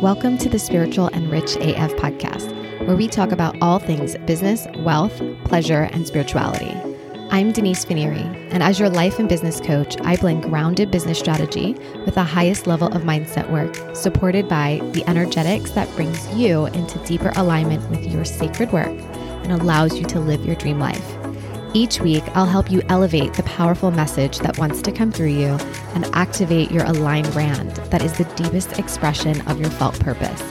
Welcome to the Spiritual and Rich AF podcast, where we talk about all things business, wealth, pleasure, and spirituality. I'm Denise Finieri, and as your life and business coach, I blend grounded business strategy with the highest level of mindset work, supported by the energetics that brings you into deeper alignment with your sacred work and allows you to live your dream life. Each week, I'll help you elevate the powerful message that wants to come through you and activate your aligned brand that is the deepest expression of your felt purpose.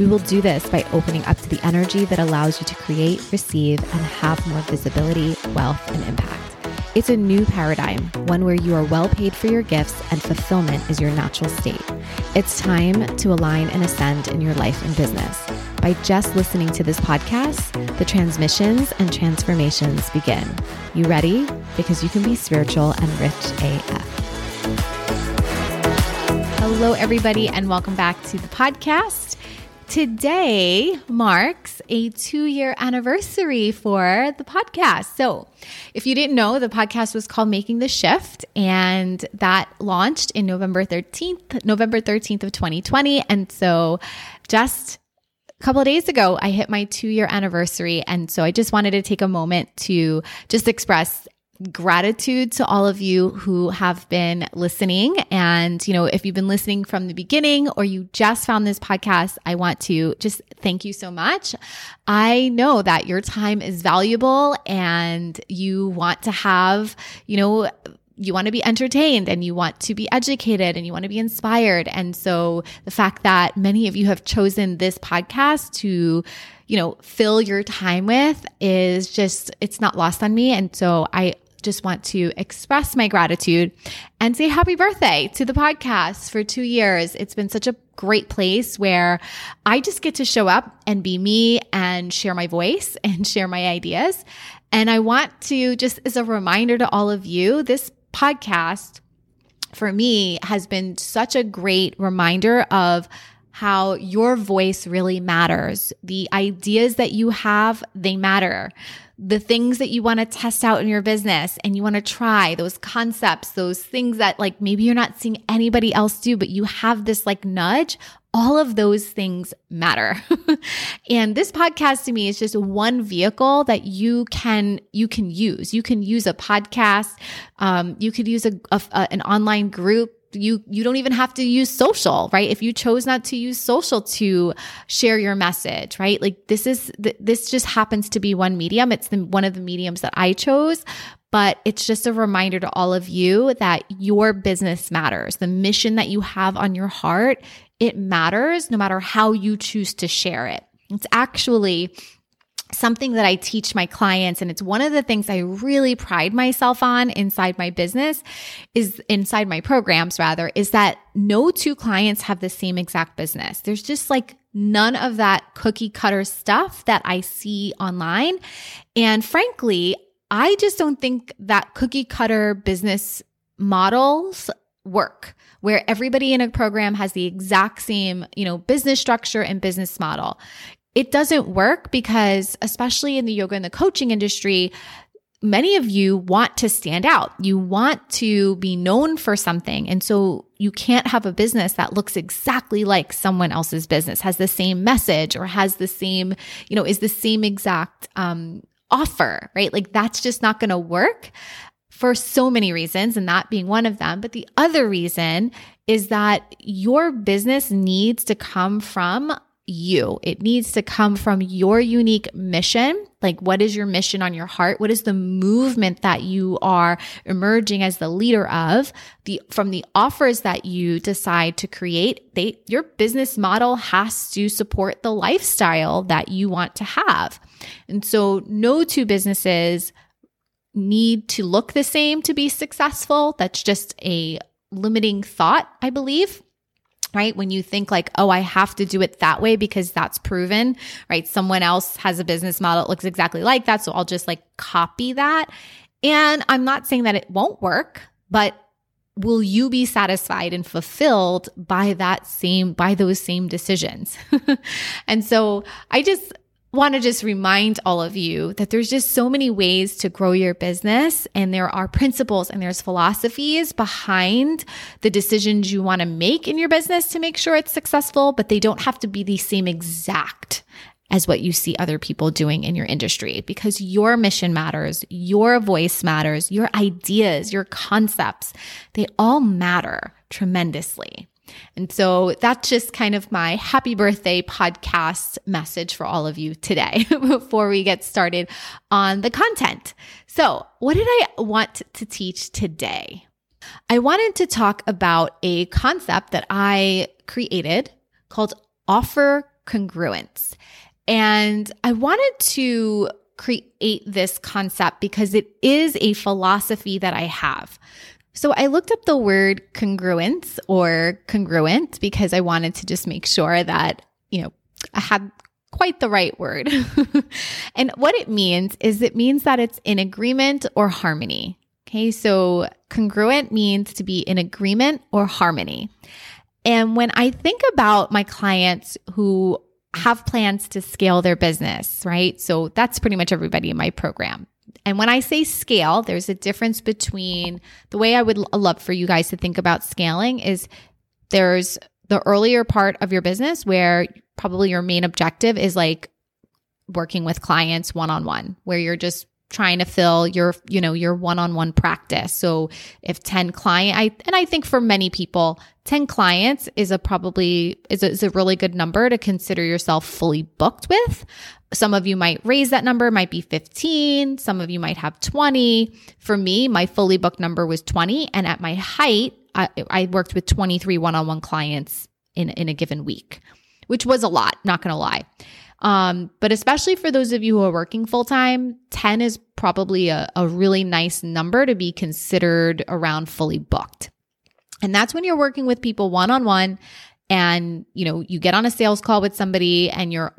We will do this by opening up to the energy that allows you to create, receive, and have more visibility, wealth, and impact. It's a new paradigm, one where you are well paid for your gifts and fulfillment is your natural state. It's time to align and ascend in your life and business. By just listening to this podcast, the transmissions and transformations begin. You ready? Because you can be spiritual and rich AF. Hello, everybody, and welcome back to the podcast. Today marks a two year anniversary for the podcast. So, if you didn't know, the podcast was called Making the Shift, and that launched in November 13th, November 13th of 2020. And so, just couple of days ago, I hit my two year anniversary. And so, I just wanted to take a moment to just express gratitude to all of you who have been listening. And, you know, if you've been listening from the beginning or you just found this podcast, I want to just thank you so much. I know that your time is valuable and you want to have, you know, you want to be entertained and you want to be educated and you want to be inspired. And so the fact that many of you have chosen this podcast to, you know, fill your time with is just, it's not lost on me. And so I just want to express my gratitude and say happy birthday to the podcast for two years. It's been such a great place where I just get to show up and be me and share my voice and share my ideas. And I want to just as a reminder to all of you, this podcast for me has been such a great reminder of how your voice really matters. The ideas that you have, they matter the things that you want to test out in your business and you want to try those concepts, those things that like maybe you're not seeing anybody else do, but you have this like nudge. All of those things matter. and this podcast to me is just one vehicle that you can, you can use. You can use a podcast. Um, you could use a, a an online group you you don't even have to use social right if you chose not to use social to share your message right like this is this just happens to be one medium it's the, one of the mediums that i chose but it's just a reminder to all of you that your business matters the mission that you have on your heart it matters no matter how you choose to share it it's actually something that I teach my clients. And it's one of the things I really pride myself on inside my business is inside my programs rather, is that no two clients have the same exact business. There's just like none of that cookie cutter stuff that I see online. And frankly, I just don't think that cookie cutter business models work where everybody in a program has the exact same, you know, business structure and business model it doesn't work because, especially in the yoga and the coaching industry, many of you want to stand out. You want to be known for something. And so you can't have a business that looks exactly like someone else's business, has the same message or has the same, you know, is the same exact um, offer, right? Like that's just not going to work for so many reasons, and that being one of them. But the other reason is that your business needs to come from you. It needs to come from your unique mission. Like, what is your mission on your heart? What is the movement that you are emerging as the leader of? The, from the offers that you decide to create, they, your business model has to support the lifestyle that you want to have. And so no two businesses need to look the same to be successful. That's just a limiting thought, I believe right? When you think like, oh, I have to do it that way because that's proven, right? Someone else has a business model that looks exactly like that. So I'll just like copy that. And I'm not saying that it won't work, but will you be satisfied and fulfilled by that same, by those same decisions? and so I just, want to just remind all of you that there's just so many ways to grow your business and there are principles and there's philosophies behind the decisions you want to make in your business to make sure it's successful, but they don't have to be the same exact as what you see other people doing in your industry because your mission matters, your voice matters, your ideas, your concepts, they all matter tremendously. And so that's just kind of my happy birthday podcast message for all of you today before we get started on the content. So, what did I want to teach today? I wanted to talk about a concept that I created called offer congruence. And I wanted to create this concept because it is a philosophy that I have. So I looked up the word congruence or congruent because I wanted to just make sure that, you know, I had quite the right word. and what it means is it means that it's in agreement or harmony. Okay. So congruent means to be in agreement or harmony. And when I think about my clients who have plans to scale their business, right? So that's pretty much everybody in my program. And when I say scale, there's a difference between the way I would love for you guys to think about scaling is there's the earlier part of your business where probably your main objective is like working with clients one on one, where you're just trying to fill your you know your one-on-one practice. So if 10 client i and i think for many people 10 clients is a probably is a, is a really good number to consider yourself fully booked with. Some of you might raise that number might be 15 some of you might have 20 for me my fully booked number was 20 and at my height i, I worked with 23 one-on-one clients in in a given week which was a lot not gonna lie um, but especially for those of you who are working full time, 10 is probably a, a really nice number to be considered around fully booked. And that's when you're working with people one on one and you know you get on a sales call with somebody and you're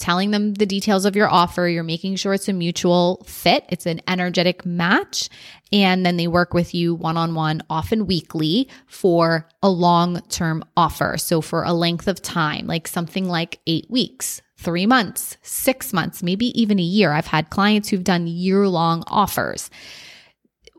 telling them the details of your offer you're making sure it's a mutual fit it's an energetic match and then they work with you one-on-one often weekly for a long-term offer so for a length of time like something like 8 weeks three months, six months, maybe even a year. I've had clients who've done year long offers.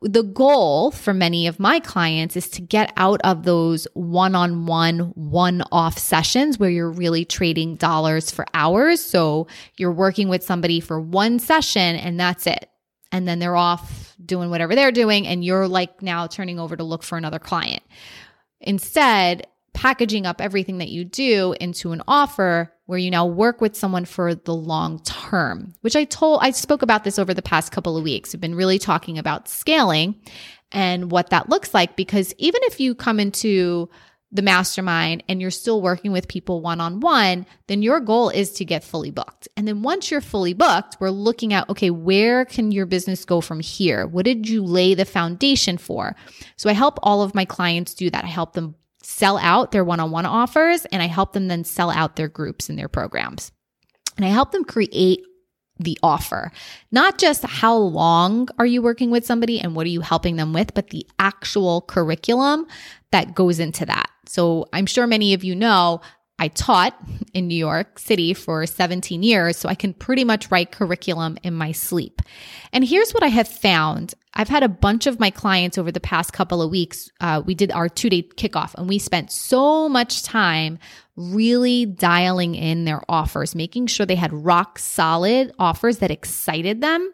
The goal for many of my clients is to get out of those one on one, one off sessions where you're really trading dollars for hours. So you're working with somebody for one session and that's it. And then they're off doing whatever they're doing. And you're like now turning over to look for another client. Instead, packaging up everything that you do into an offer where you now work with someone for the long term, which I told, I spoke about this over the past couple of weeks. We've been really talking about scaling and what that looks like because even if you come into the mastermind and you're still working with people one on one, then your goal is to get fully booked. And then once you're fully booked, we're looking at, okay, where can your business go from here? What did you lay the foundation for? So I help all of my clients do that. I help them sell out their one on one offers and I help them then sell out their groups and their programs. And I help them create the offer. Not just how long are you working with somebody and what are you helping them with, but the actual curriculum that goes into that. So I'm sure many of you know I taught in New York City for 17 years, so I can pretty much write curriculum in my sleep. And here's what I have found I've had a bunch of my clients over the past couple of weeks. Uh, we did our two day kickoff and we spent so much time really dialing in their offers, making sure they had rock solid offers that excited them.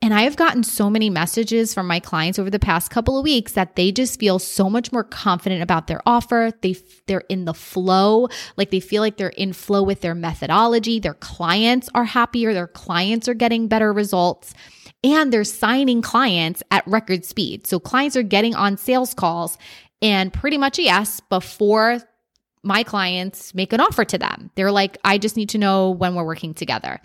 And I have gotten so many messages from my clients over the past couple of weeks that they just feel so much more confident about their offer. They they're in the flow, like they feel like they're in flow with their methodology. Their clients are happier, their clients are getting better results and they're signing clients at record speed. So clients are getting on sales calls and pretty much yes before my clients make an offer to them. They're like, I just need to know when we're working together.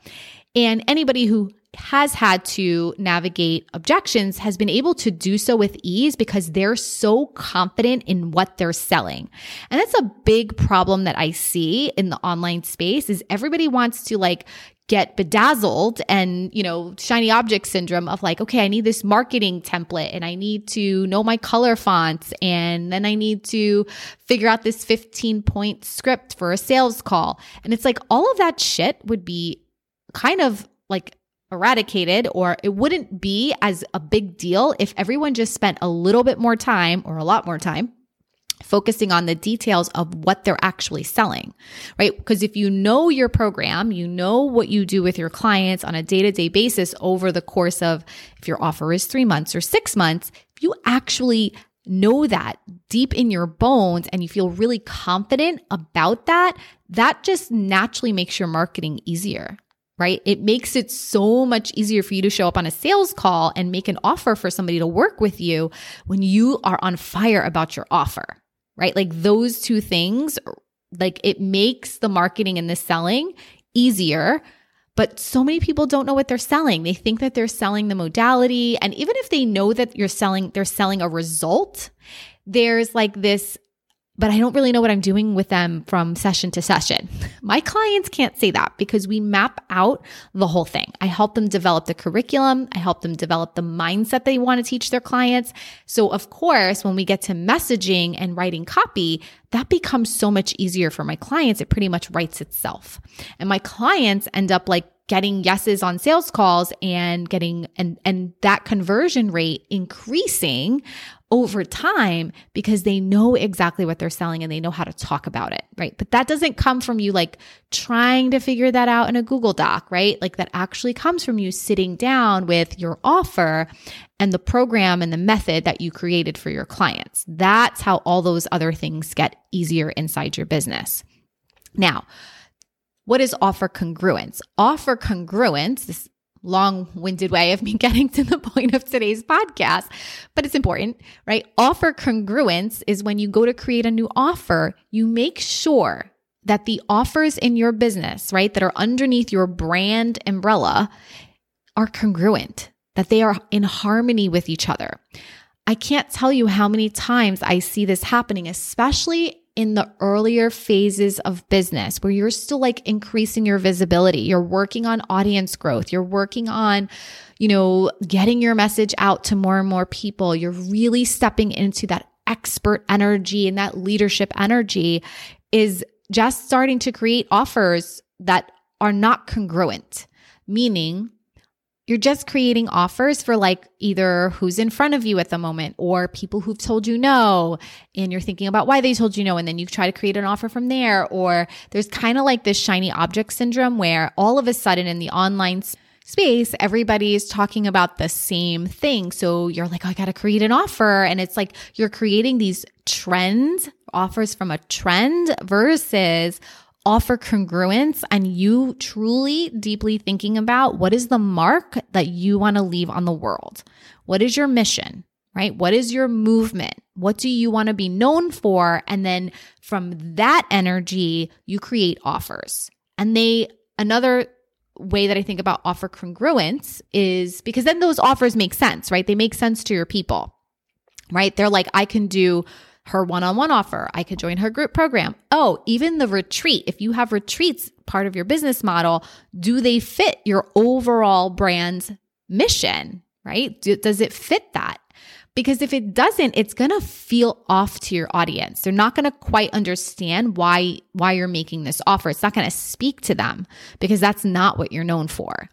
And anybody who has had to navigate objections has been able to do so with ease because they're so confident in what they're selling. And that's a big problem that I see in the online space is everybody wants to like get bedazzled and, you know, shiny object syndrome of like, okay, I need this marketing template and I need to know my color fonts and then I need to figure out this 15 point script for a sales call. And it's like all of that shit would be kind of like eradicated or it wouldn't be as a big deal if everyone just spent a little bit more time or a lot more time focusing on the details of what they're actually selling, right? Because if you know your program, you know what you do with your clients on a day to day basis over the course of if your offer is three months or six months, if you actually know that deep in your bones and you feel really confident about that, that just naturally makes your marketing easier right? It makes it so much easier for you to show up on a sales call and make an offer for somebody to work with you when you are on fire about your offer, right? Like those two things, like it makes the marketing and the selling easier. But so many people don't know what they're selling. They think that they're selling the modality. And even if they know that you're selling, they're selling a result, there's like this but I don't really know what I'm doing with them from session to session. My clients can't say that because we map out the whole thing. I help them develop the curriculum. I help them develop the mindset they want to teach their clients. So of course, when we get to messaging and writing copy, that becomes so much easier for my clients. It pretty much writes itself. And my clients end up like getting yeses on sales calls and getting and and that conversion rate increasing over time because they know exactly what they're selling and they know how to talk about it, right? But that doesn't come from you like trying to figure that out in a Google Doc, right? Like that actually comes from you sitting down with your offer and the program and the method that you created for your clients. That's how all those other things get easier inside your business. Now, what is offer congruence? Offer congruence, this long winded way of me getting to the point of today's podcast, but it's important, right? Offer congruence is when you go to create a new offer, you make sure that the offers in your business, right, that are underneath your brand umbrella are congruent, that they are in harmony with each other. I can't tell you how many times I see this happening, especially in the earlier phases of business where you're still like increasing your visibility. You're working on audience growth. You're working on, you know, getting your message out to more and more people. You're really stepping into that expert energy and that leadership energy is just starting to create offers that are not congruent, meaning you're just creating offers for like either who's in front of you at the moment or people who've told you no and you're thinking about why they told you no and then you try to create an offer from there. Or there's kind of like this shiny object syndrome where all of a sudden in the online space everybody's talking about the same thing. So you're like oh, I got to create an offer. And it's like you're creating these trends offers from a trend versus offer congruence and you truly deeply thinking about what is the mark that you want to leave on the world? What is your mission? Right? What is your movement? What do you want to be known for? And then from that energy, you create offers. And they, another way that I think about offer congruence is because then those offers make sense, right? They make sense to your people, right? They're like, I can do her one on one offer. I could join her group program. Oh, even the retreat. If you have retreats part of your business model, do they fit your overall brand's mission, right? Do, does it fit that? Because if it doesn't, it's going to feel off to your audience. They're not going to quite understand why why you're making this offer. It's not going to speak to them because that's not what you're known for.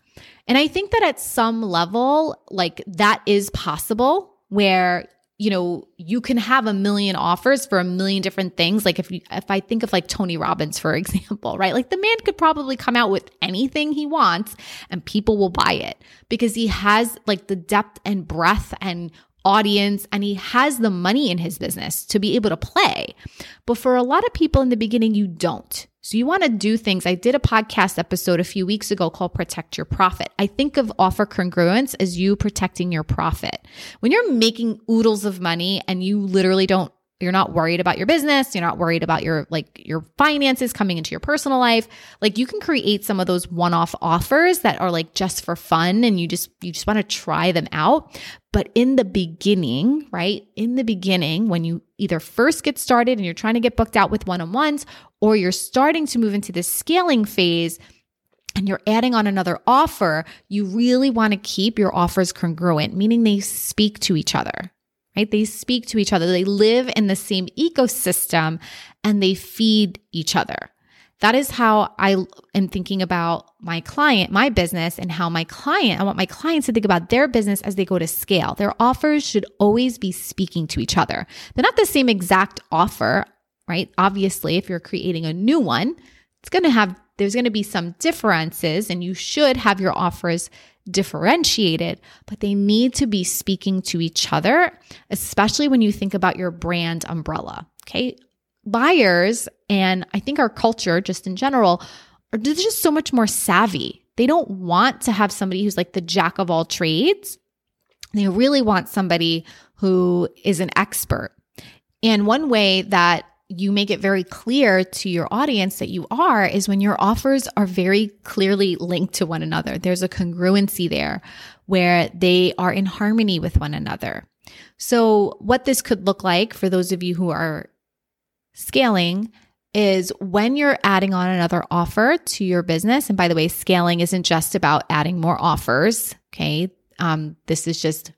And I think that at some level like that is possible where you know, you can have a million offers for a million different things. Like if you, if I think of like Tony Robbins, for example, right? Like the man could probably come out with anything he wants and people will buy it because he has like the depth and breadth and audience and he has the money in his business to be able to play. But for a lot of people in the beginning, you don't. So you want to do things. I did a podcast episode a few weeks ago called Protect Your Profit. I think of offer congruence as you protecting your profit. When you're making oodles of money and you literally don't you're not worried about your business you're not worried about your like your finances coming into your personal life. Like you can create some of those one-off offers that are like just for fun and you just you just want to try them out. But in the beginning right in the beginning when you either first get started and you're trying to get booked out with one-on-ones or you're starting to move into this scaling phase and you're adding on another offer, you really want to keep your offers congruent, meaning they speak to each other right? They speak to each other, they live in the same ecosystem and they feed each other. That is how I am thinking about my client, my business, and how my client, I want my clients to think about their business as they go to scale. Their offers should always be speaking to each other. They're not the same exact offer, right? Obviously, if you're creating a new one, it's going to have, there's going to be some differences, and you should have your offers differentiated, but they need to be speaking to each other, especially when you think about your brand umbrella. Okay. Buyers and I think our culture, just in general, are just so much more savvy. They don't want to have somebody who's like the jack of all trades. They really want somebody who is an expert. And one way that you make it very clear to your audience that you are is when your offers are very clearly linked to one another. There's a congruency there where they are in harmony with one another. So, what this could look like for those of you who are scaling is when you're adding on another offer to your business. And by the way, scaling isn't just about adding more offers. Okay. Um, this is just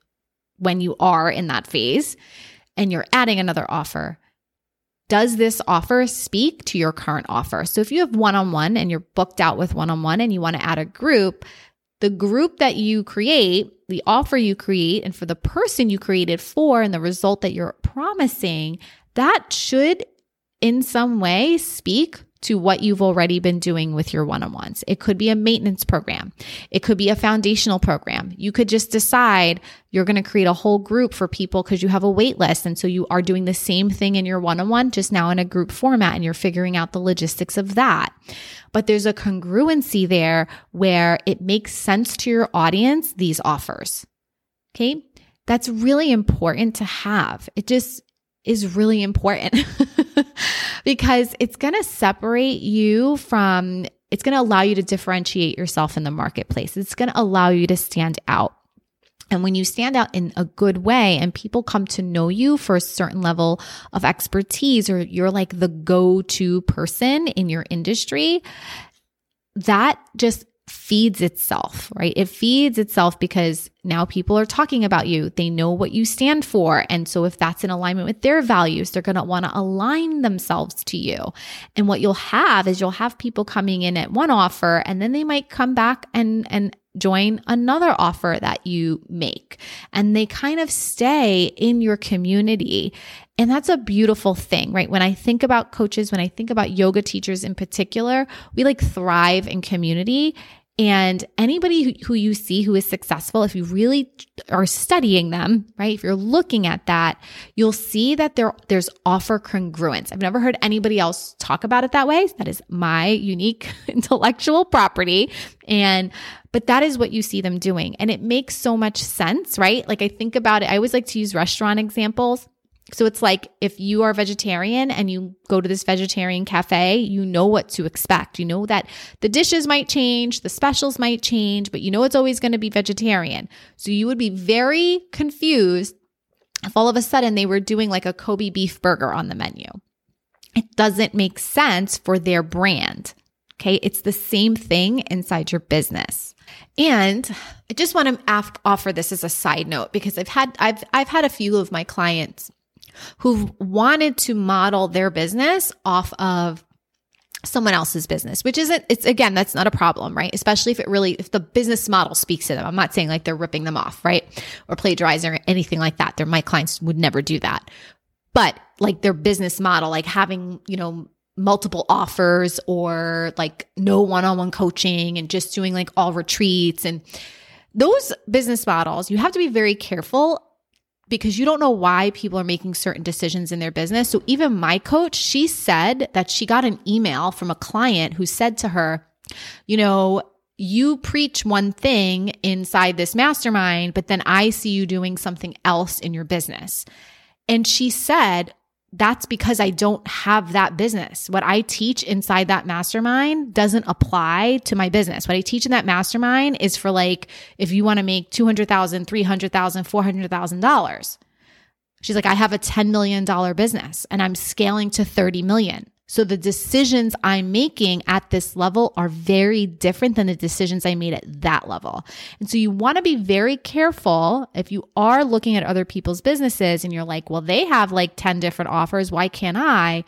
when you are in that phase and you're adding another offer does this offer speak to your current offer? So if you have one on one and you're booked out with one on one and you want to add a group, the group that you create, the offer you create, and for the person you created for and the result that you're promising, that should in some way speak to what you've already been doing with your one on ones. It could be a maintenance program. It could be a foundational program. You could just decide you're going to create a whole group for people because you have a wait list. And so you are doing the same thing in your one on one, just now in a group format, and you're figuring out the logistics of that. But there's a congruency there where it makes sense to your audience, these offers. Okay. That's really important to have. It just is really important because it's going to separate you from, it's going to allow you to differentiate yourself in the marketplace. It's going to allow you to stand out. And when you stand out in a good way and people come to know you for a certain level of expertise or you're like the go to person in your industry, that just feeds itself, right? It feeds itself because now people are talking about you. They know what you stand for. And so if that's in alignment with their values, they're going to want to align themselves to you. And what you'll have is you'll have people coming in at one offer and then they might come back and and join another offer that you make. And they kind of stay in your community. And that's a beautiful thing, right? When I think about coaches, when I think about yoga teachers in particular, we like thrive in community. And anybody who you see who is successful, if you really are studying them, right? If you're looking at that, you'll see that there, there's offer congruence. I've never heard anybody else talk about it that way. That is my unique intellectual property. And, but that is what you see them doing. And it makes so much sense, right? Like I think about it. I always like to use restaurant examples so it's like if you are vegetarian and you go to this vegetarian cafe, you know what to expect. You know that the dishes might change, the specials might change, but you know it's always going to be vegetarian. So you would be very confused if all of a sudden they were doing like a Kobe beef burger on the menu. It doesn't make sense for their brand. Okay. It's the same thing inside your business. And I just want to af- offer this as a side note because I've had I've I've had a few of my clients who've wanted to model their business off of someone else's business, which isn't, it's again, that's not a problem, right? Especially if it really, if the business model speaks to them. I'm not saying like they're ripping them off, right? Or plagiarizing or anything like that. They're, my clients would never do that. But like their business model, like having, you know, multiple offers or like no one on one coaching and just doing like all retreats and those business models, you have to be very careful because you don't know why people are making certain decisions in their business. So even my coach, she said that she got an email from a client who said to her, you know, you preach one thing inside this mastermind, but then I see you doing something else in your business. And she said, that's because I don't have that business. What I teach inside that mastermind doesn't apply to my business. What I teach in that mastermind is for like, if you want to make $200,000, $300,000, $400,000. She's like, I have a $10 million business and I'm scaling to 30 million. So the decisions I'm making at this level are very different than the decisions I made at that level. And so you want to be very careful if you are looking at other people's businesses and you're like, well, they have like 10 different offers. Why can't I?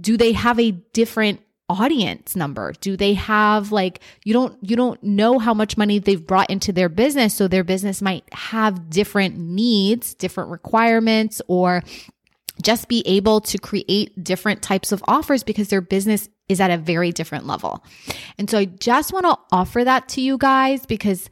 Do they have a different audience number? Do they have like you don't you don't know how much money they've brought into their business so their business might have different needs, different requirements or just be able to create different types of offers because their business is at a very different level. And so I just want to offer that to you guys because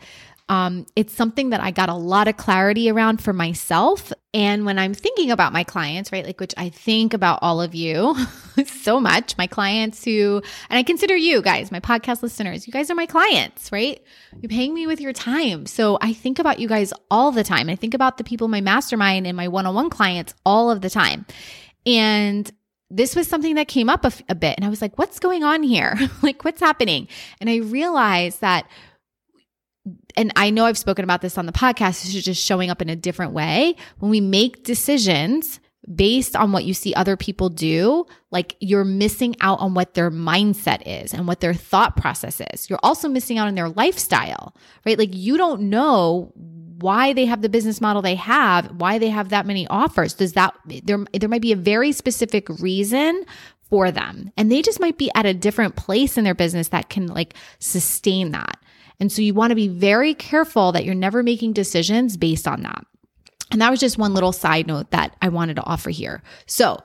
um, it's something that I got a lot of clarity around for myself. And when I'm thinking about my clients, right, like which I think about all of you so much, my clients who, and I consider you guys, my podcast listeners, you guys are my clients, right? You're paying me with your time. So I think about you guys all the time. I think about the people in my mastermind and my one on one clients all of the time. And this was something that came up a, a bit. And I was like, what's going on here? like, what's happening? And I realized that and I know I've spoken about this on the podcast, this is just showing up in a different way. When we make decisions based on what you see other people do, like you're missing out on what their mindset is and what their thought process is. You're also missing out on their lifestyle, right? Like you don't know why they have the business model they have, why they have that many offers. Does that there there might be a very specific reason for them. And they just might be at a different place in their business that can like sustain that. And so you want to be very careful that you're never making decisions based on that. And that was just one little side note that I wanted to offer here. So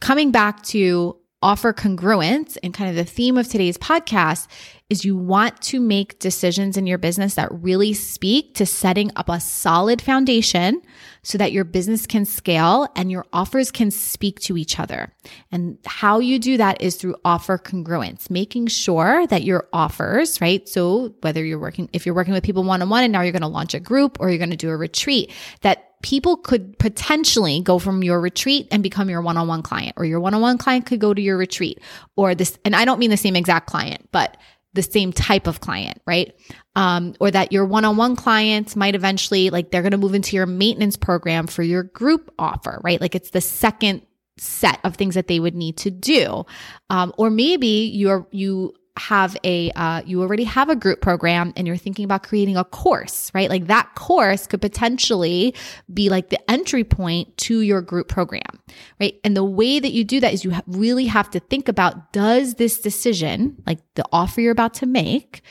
coming back to offer congruence and kind of the theme of today's podcast is you want to make decisions in your business that really speak to setting up a solid foundation so that your business can scale and your offers can speak to each other. And how you do that is through offer congruence, making sure that your offers, right? So whether you're working, if you're working with people one on one and now you're going to launch a group or you're going to do a retreat, that people could potentially go from your retreat and become your one-on-one client or your one-on-one client could go to your retreat or this and I don't mean the same exact client but the same type of client, right? Um, or that your one-on-one clients might eventually like they're going to move into your maintenance program for your group offer, right? Like it's the second set of things that they would need to do. Um, or maybe you're you have a uh, you already have a group program and you're thinking about creating a course right? Like that course could potentially be like the entry point to your group program right? And the way that you do that is you really have to think about does this decision like the offer you're about to make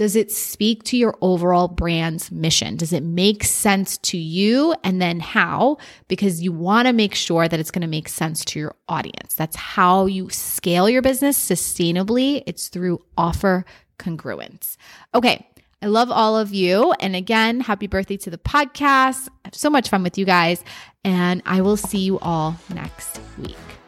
does it speak to your overall brand's mission? Does it make sense to you? And then how? Because you want to make sure that it's going to make sense to your audience. That's how you scale your business sustainably. It's through offer congruence. Okay. I love all of you. And again, happy birthday to the podcast. I have so much fun with you guys. And I will see you all next week.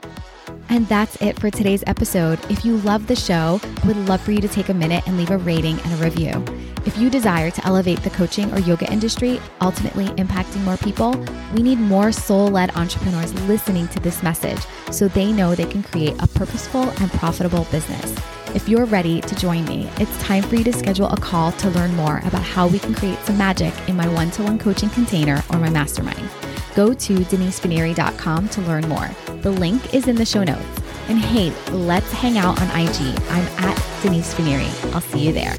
And that's it for today's episode. If you love the show, I would love for you to take a minute and leave a rating and a review. If you desire to elevate the coaching or yoga industry, ultimately impacting more people, we need more soul led entrepreneurs listening to this message so they know they can create a purposeful and profitable business. If you're ready to join me, it's time for you to schedule a call to learn more about how we can create some magic in my one to one coaching container or my mastermind. Go to denisefineri.com to learn more. The link is in the show notes. And hey, let's hang out on IG. I'm at Denise Fineri. I'll see you there.